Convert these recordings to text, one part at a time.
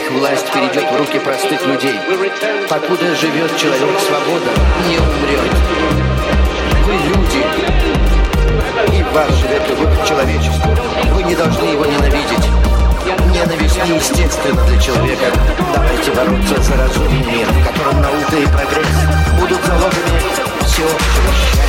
их власть перейдет в руки простых людей. Покуда живет человек, свобода не умрет. Вы люди, и в вас живет любовь к человечеству. Вы не должны его ненавидеть. Ненависть неестественна для человека. Давайте бороться за разумный мир, в котором наука и прогресс будут заложены всеобщего счастья.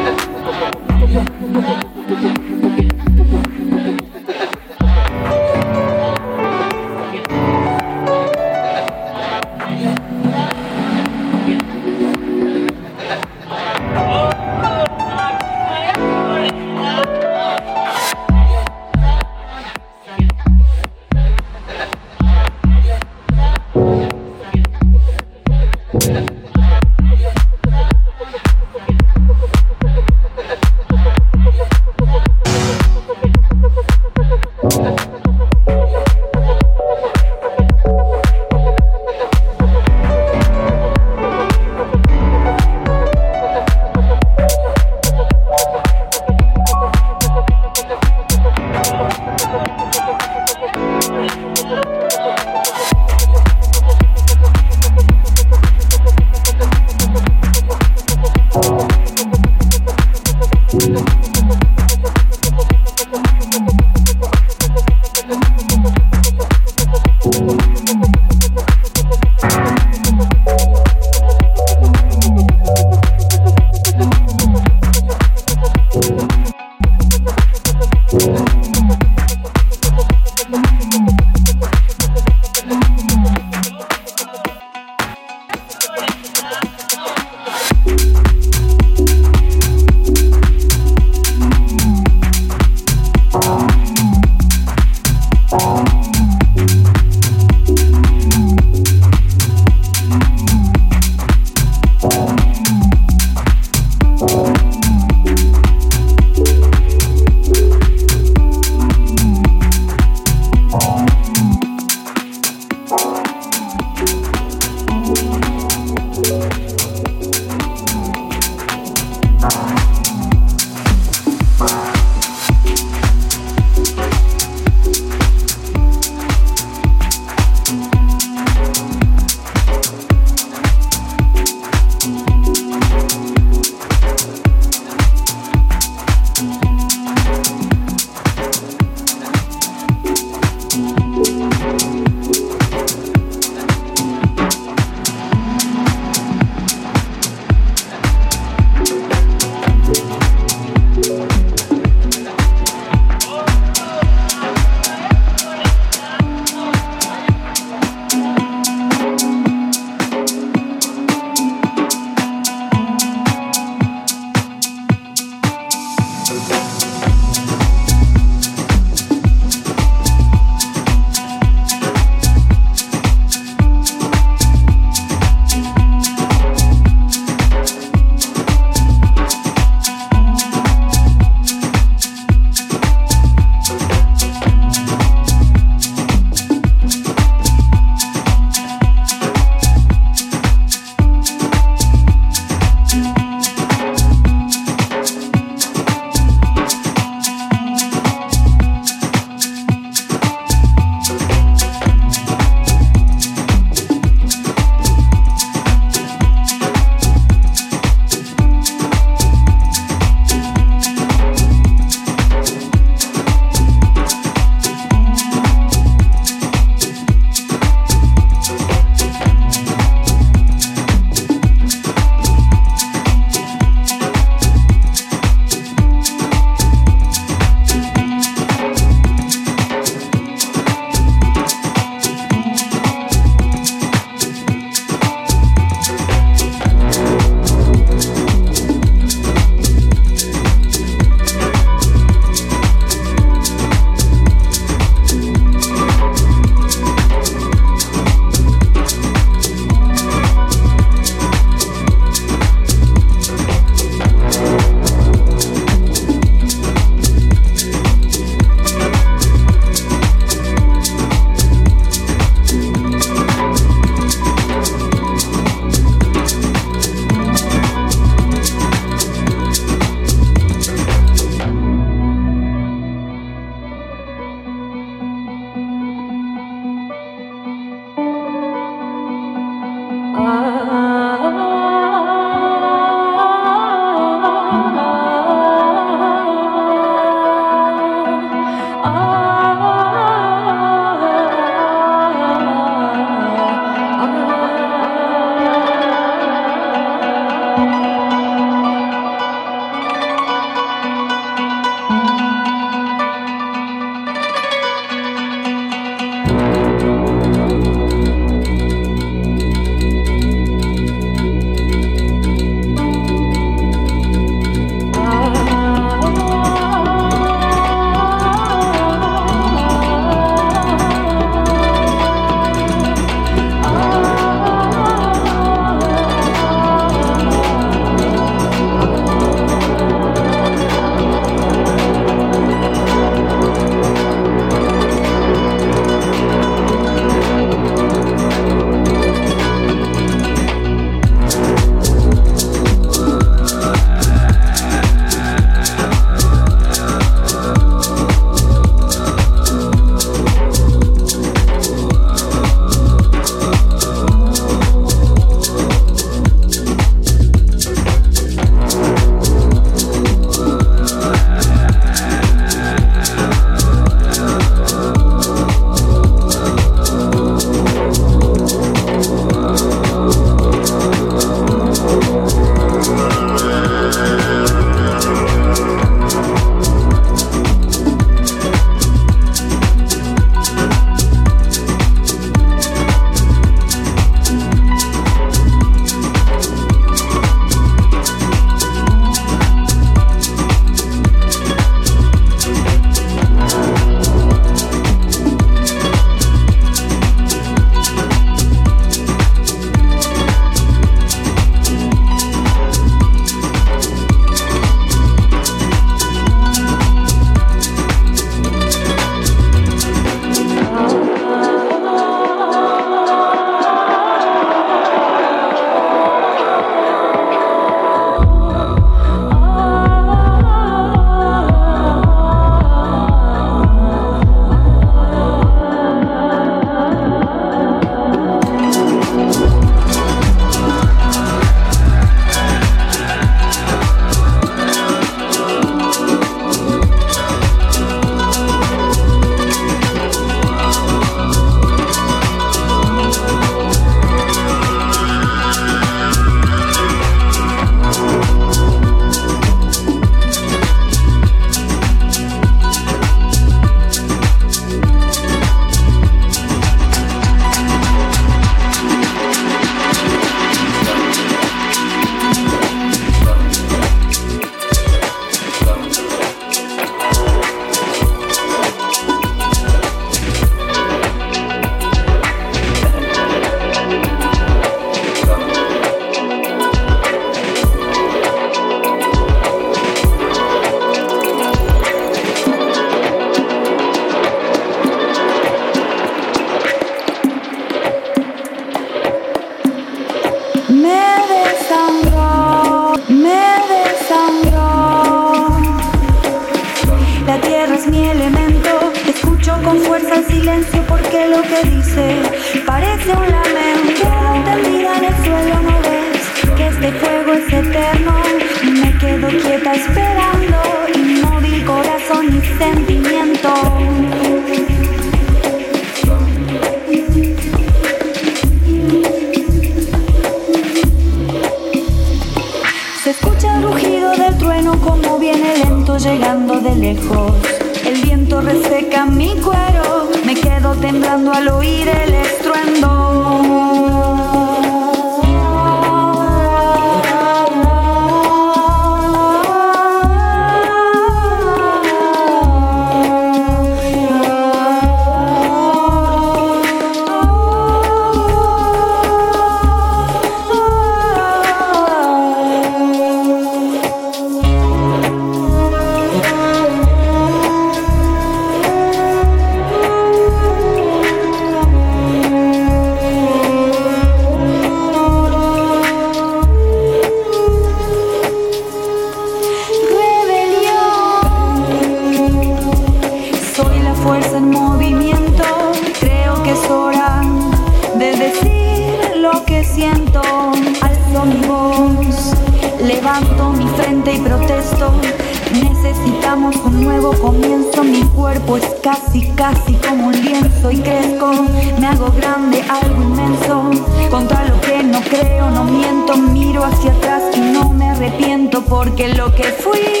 cuerpo es casi, casi como un lienzo y crezco, me hago grande, algo inmenso, contra lo que no creo, no miento, miro hacia atrás y no me arrepiento porque lo que fui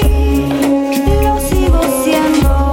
lo sigo siendo.